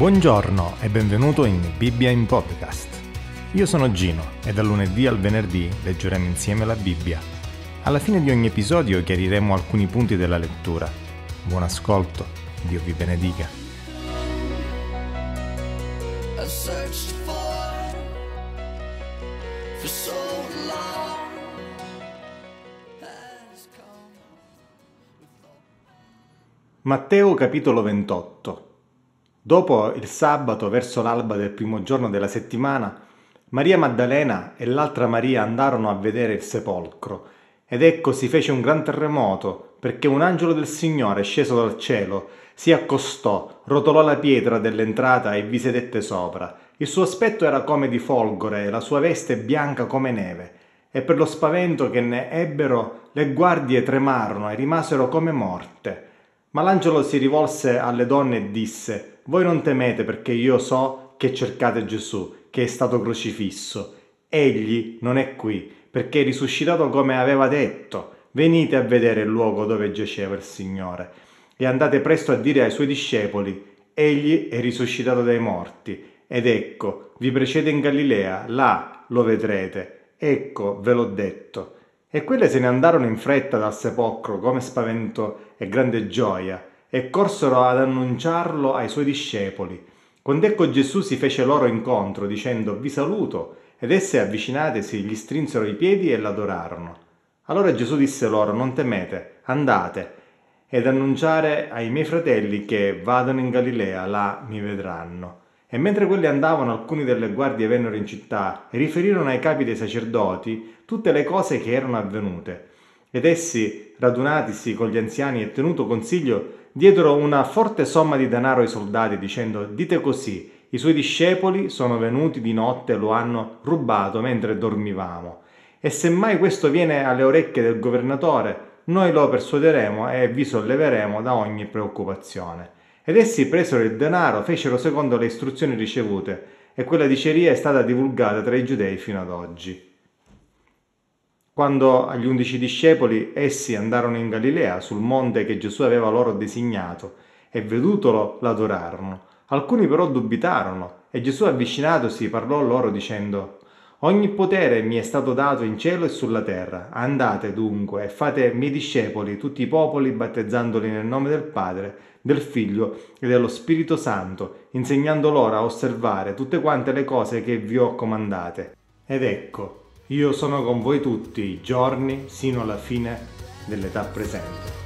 Buongiorno e benvenuto in Bibbia in Podcast. Io sono Gino e dal lunedì al venerdì leggeremo insieme la Bibbia. Alla fine di ogni episodio chiariremo alcuni punti della lettura. Buon ascolto, Dio vi benedica. Matteo capitolo 28 Dopo il sabato, verso l'alba del primo giorno della settimana, Maria Maddalena e l'altra Maria andarono a vedere il sepolcro, ed ecco si fece un gran terremoto, perché un angelo del Signore, sceso dal cielo, si accostò, rotolò la pietra dell'entrata e vi sedette sopra. Il suo aspetto era come di folgore la sua veste bianca come neve. E per lo spavento che ne ebbero, le guardie tremarono e rimasero come morte. Ma l'angelo si rivolse alle donne e disse, Voi non temete perché io so che cercate Gesù, che è stato crocifisso. Egli non è qui, perché è risuscitato come aveva detto. Venite a vedere il luogo dove giaceva il Signore. E andate presto a dire ai suoi discepoli, Egli è risuscitato dai morti. Ed ecco, vi precede in Galilea, là lo vedrete. Ecco, ve l'ho detto. E quelle se ne andarono in fretta dal sepolcro come spavento e grande gioia, e corsero ad annunciarlo ai suoi discepoli. Quando ecco Gesù si fece loro incontro, dicendo Vi saluto, ed esse avvicinatesi gli strinsero i piedi e l'adorarono. Allora Gesù disse loro Non temete, andate ed annunciare ai miei fratelli che vadano in Galilea, là mi vedranno. E mentre quelli andavano, alcuni delle guardie vennero in città e riferirono ai capi dei sacerdoti tutte le cose che erano avvenute. Ed essi, radunatisi con gli anziani e tenuto consiglio, diedero una forte somma di denaro ai soldati, dicendo: Dite così, i suoi discepoli sono venuti di notte e lo hanno rubato mentre dormivamo. E se mai questo viene alle orecchie del governatore, noi lo persuaderemo e vi solleveremo da ogni preoccupazione. Ed essi presero il denaro, fecero secondo le istruzioni ricevute, e quella diceria è stata divulgata tra i giudei fino ad oggi. Quando agli undici discepoli essi andarono in Galilea, sul monte che Gesù aveva loro designato, e vedutolo l'adorarono. Alcuni però dubitarono, e Gesù avvicinatosi parlò loro dicendo, Ogni potere mi è stato dato in cielo e sulla terra. Andate dunque e fate miei discepoli tutti i popoli, battezzandoli nel nome del Padre, del Figlio e dello Spirito Santo, insegnando loro a osservare tutte quante le cose che vi ho comandate. Ed ecco, io sono con voi tutti i giorni sino alla fine dell'età presente.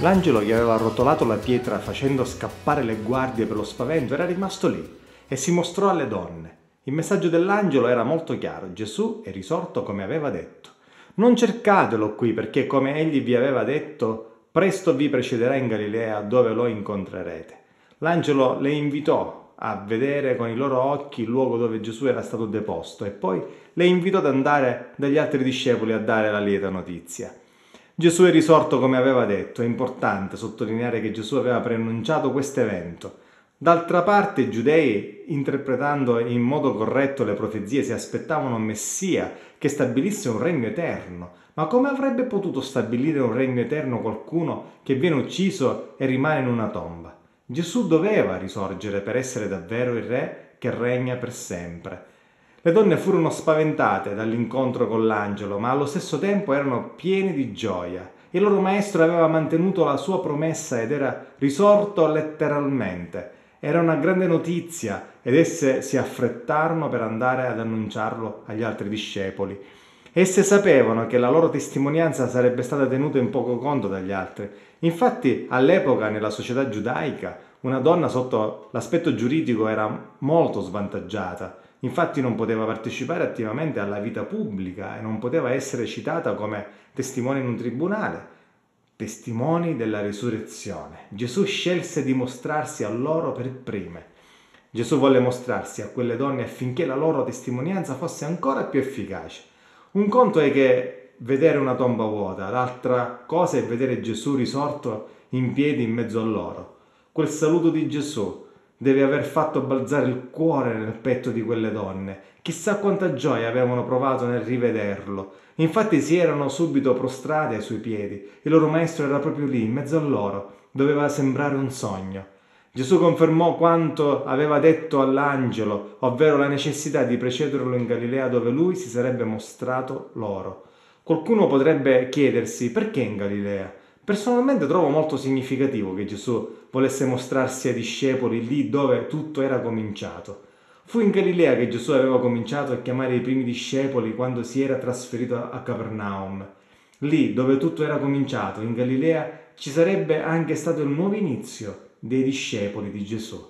L'angelo che aveva rotolato la pietra facendo scappare le guardie per lo spavento era rimasto lì e si mostrò alle donne. Il messaggio dell'angelo era molto chiaro, Gesù è risorto come aveva detto. Non cercatelo qui perché come egli vi aveva detto, presto vi precederà in Galilea dove lo incontrerete. L'angelo le invitò a vedere con i loro occhi il luogo dove Gesù era stato deposto e poi le invitò ad andare dagli altri discepoli a dare la lieta notizia. Gesù è risorto come aveva detto, è importante sottolineare che Gesù aveva preannunciato questo evento. D'altra parte i giudei, interpretando in modo corretto le profezie, si aspettavano un Messia che stabilisse un regno eterno. Ma come avrebbe potuto stabilire un regno eterno qualcuno che viene ucciso e rimane in una tomba? Gesù doveva risorgere per essere davvero il re che regna per sempre. Le donne furono spaventate dall'incontro con l'angelo, ma allo stesso tempo erano piene di gioia. Il loro maestro aveva mantenuto la sua promessa ed era risorto letteralmente. Era una grande notizia ed esse si affrettarono per andare ad annunciarlo agli altri discepoli. Esse sapevano che la loro testimonianza sarebbe stata tenuta in poco conto dagli altri. Infatti, all'epoca, nella società giudaica, una donna sotto l'aspetto giuridico era molto svantaggiata. Infatti non poteva partecipare attivamente alla vita pubblica e non poteva essere citata come testimone in un tribunale testimoni della risurrezione. Gesù scelse di mostrarsi a loro per prime. Gesù volle mostrarsi a quelle donne affinché la loro testimonianza fosse ancora più efficace. Un conto è che vedere una tomba vuota, l'altra cosa è vedere Gesù risorto in piedi in mezzo a loro. Quel saluto di Gesù deve aver fatto balzare il cuore nel petto di quelle donne. Chissà quanta gioia avevano provato nel rivederlo. Infatti si erano subito prostrate ai suoi piedi. Il loro maestro era proprio lì, in mezzo a loro. Doveva sembrare un sogno. Gesù confermò quanto aveva detto all'angelo, ovvero la necessità di precederlo in Galilea dove lui si sarebbe mostrato loro. Qualcuno potrebbe chiedersi perché in Galilea? Personalmente trovo molto significativo che Gesù volesse mostrarsi ai discepoli lì dove tutto era cominciato. Fu in Galilea che Gesù aveva cominciato a chiamare i primi discepoli quando si era trasferito a Capernaum. Lì dove tutto era cominciato, in Galilea, ci sarebbe anche stato il nuovo inizio dei discepoli di Gesù.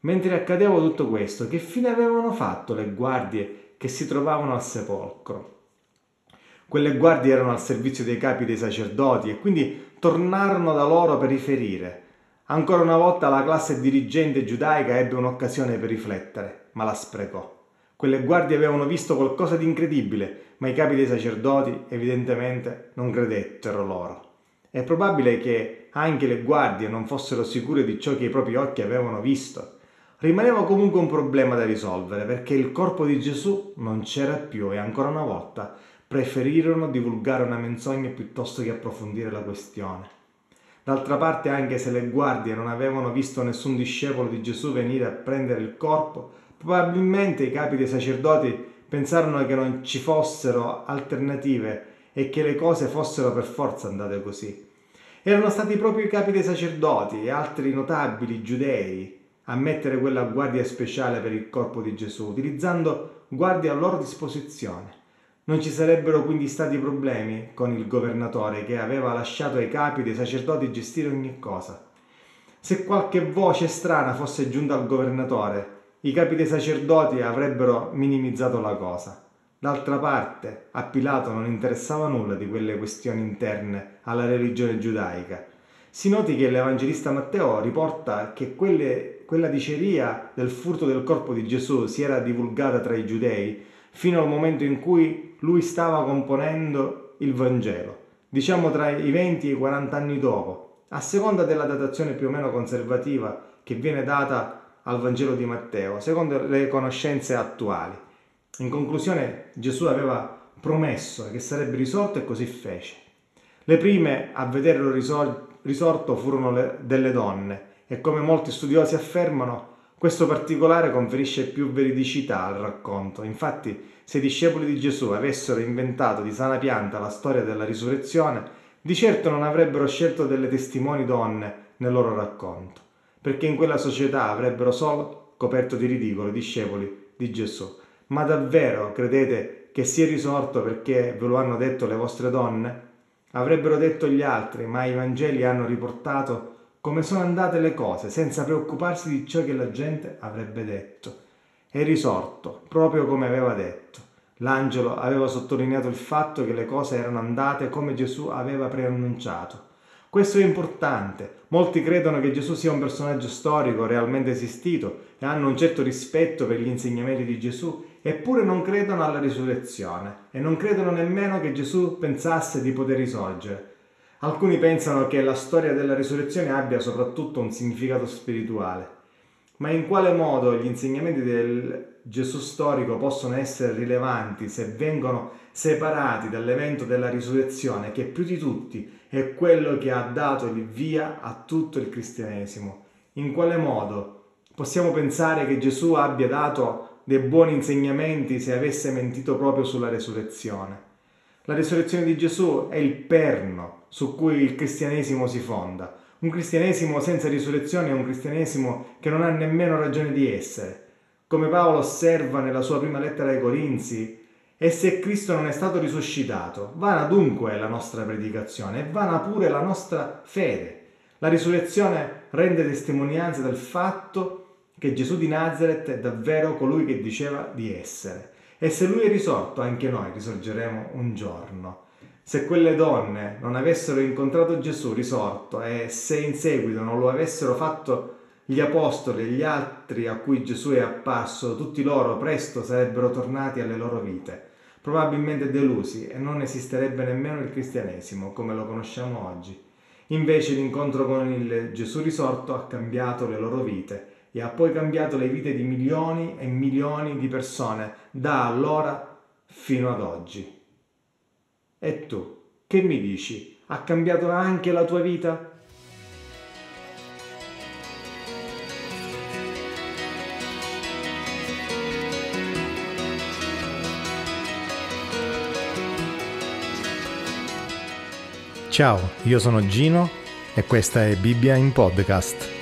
Mentre accadeva tutto questo, che fine avevano fatto le guardie che si trovavano al sepolcro? Quelle guardie erano al servizio dei capi dei sacerdoti e quindi tornarono da loro per riferire. Ancora una volta la classe dirigente giudaica ebbe un'occasione per riflettere, ma la sprecò. Quelle guardie avevano visto qualcosa di incredibile, ma i capi dei sacerdoti evidentemente non credettero loro. È probabile che anche le guardie non fossero sicure di ciò che i propri occhi avevano visto. Rimaneva comunque un problema da risolvere perché il corpo di Gesù non c'era più e ancora una volta preferirono divulgare una menzogna piuttosto che approfondire la questione. D'altra parte, anche se le guardie non avevano visto nessun discepolo di Gesù venire a prendere il corpo, probabilmente i capi dei sacerdoti pensarono che non ci fossero alternative e che le cose fossero per forza andate così. Erano stati proprio i capi dei sacerdoti e altri notabili giudei a mettere quella guardia speciale per il corpo di Gesù, utilizzando guardie a loro disposizione. Non ci sarebbero quindi stati problemi con il governatore che aveva lasciato ai capi dei sacerdoti gestire ogni cosa. Se qualche voce strana fosse giunta al governatore, i capi dei sacerdoti avrebbero minimizzato la cosa. D'altra parte, a Pilato non interessava nulla di quelle questioni interne alla religione giudaica. Si noti che l'Evangelista Matteo riporta che quelle, quella diceria del furto del corpo di Gesù si era divulgata tra i giudei fino al momento in cui lui stava componendo il Vangelo, diciamo tra i 20 e i 40 anni dopo, a seconda della datazione più o meno conservativa che viene data al Vangelo di Matteo, secondo le conoscenze attuali. In conclusione, Gesù aveva promesso che sarebbe risorto e così fece. Le prime a vederlo risorto furono le, delle donne e come molti studiosi affermano, questo particolare conferisce più veridicità al racconto. Infatti, se i discepoli di Gesù avessero inventato di sana pianta la storia della risurrezione, di certo non avrebbero scelto delle testimoni donne nel loro racconto, perché in quella società avrebbero solo coperto di ridicolo i discepoli di Gesù. Ma davvero credete che sia risorto perché ve lo hanno detto le vostre donne? Avrebbero detto gli altri, ma i Vangeli hanno riportato come sono andate le cose, senza preoccuparsi di ciò che la gente avrebbe detto. È risorto, proprio come aveva detto. L'angelo aveva sottolineato il fatto che le cose erano andate come Gesù aveva preannunciato. Questo è importante. Molti credono che Gesù sia un personaggio storico realmente esistito e hanno un certo rispetto per gli insegnamenti di Gesù, eppure non credono alla risurrezione e non credono nemmeno che Gesù pensasse di poter risorgere. Alcuni pensano che la storia della risurrezione abbia soprattutto un significato spirituale. Ma in quale modo gli insegnamenti del Gesù storico possono essere rilevanti se vengono separati dall'evento della risurrezione che più di tutti è quello che ha dato il via a tutto il cristianesimo? In quale modo possiamo pensare che Gesù abbia dato dei buoni insegnamenti se avesse mentito proprio sulla risurrezione? La risurrezione di Gesù è il perno su cui il cristianesimo si fonda. Un cristianesimo senza risurrezione è un cristianesimo che non ha nemmeno ragione di essere. Come Paolo osserva nella sua prima lettera ai Corinzi, e se Cristo non è stato risuscitato, vana dunque la nostra predicazione e vana pure la nostra fede. La risurrezione rende testimonianza del fatto che Gesù di Nazareth è davvero colui che diceva di essere. E se lui è risorto, anche noi risorgeremo un giorno. Se quelle donne non avessero incontrato Gesù risorto e se in seguito non lo avessero fatto gli apostoli e gli altri a cui Gesù è apparso, tutti loro presto sarebbero tornati alle loro vite, probabilmente delusi e non esisterebbe nemmeno il cristianesimo come lo conosciamo oggi. Invece l'incontro con il Gesù risorto ha cambiato le loro vite e ha poi cambiato le vite di milioni e milioni di persone da allora fino ad oggi. E tu, che mi dici? Ha cambiato anche la tua vita? Ciao, io sono Gino e questa è Bibbia in podcast.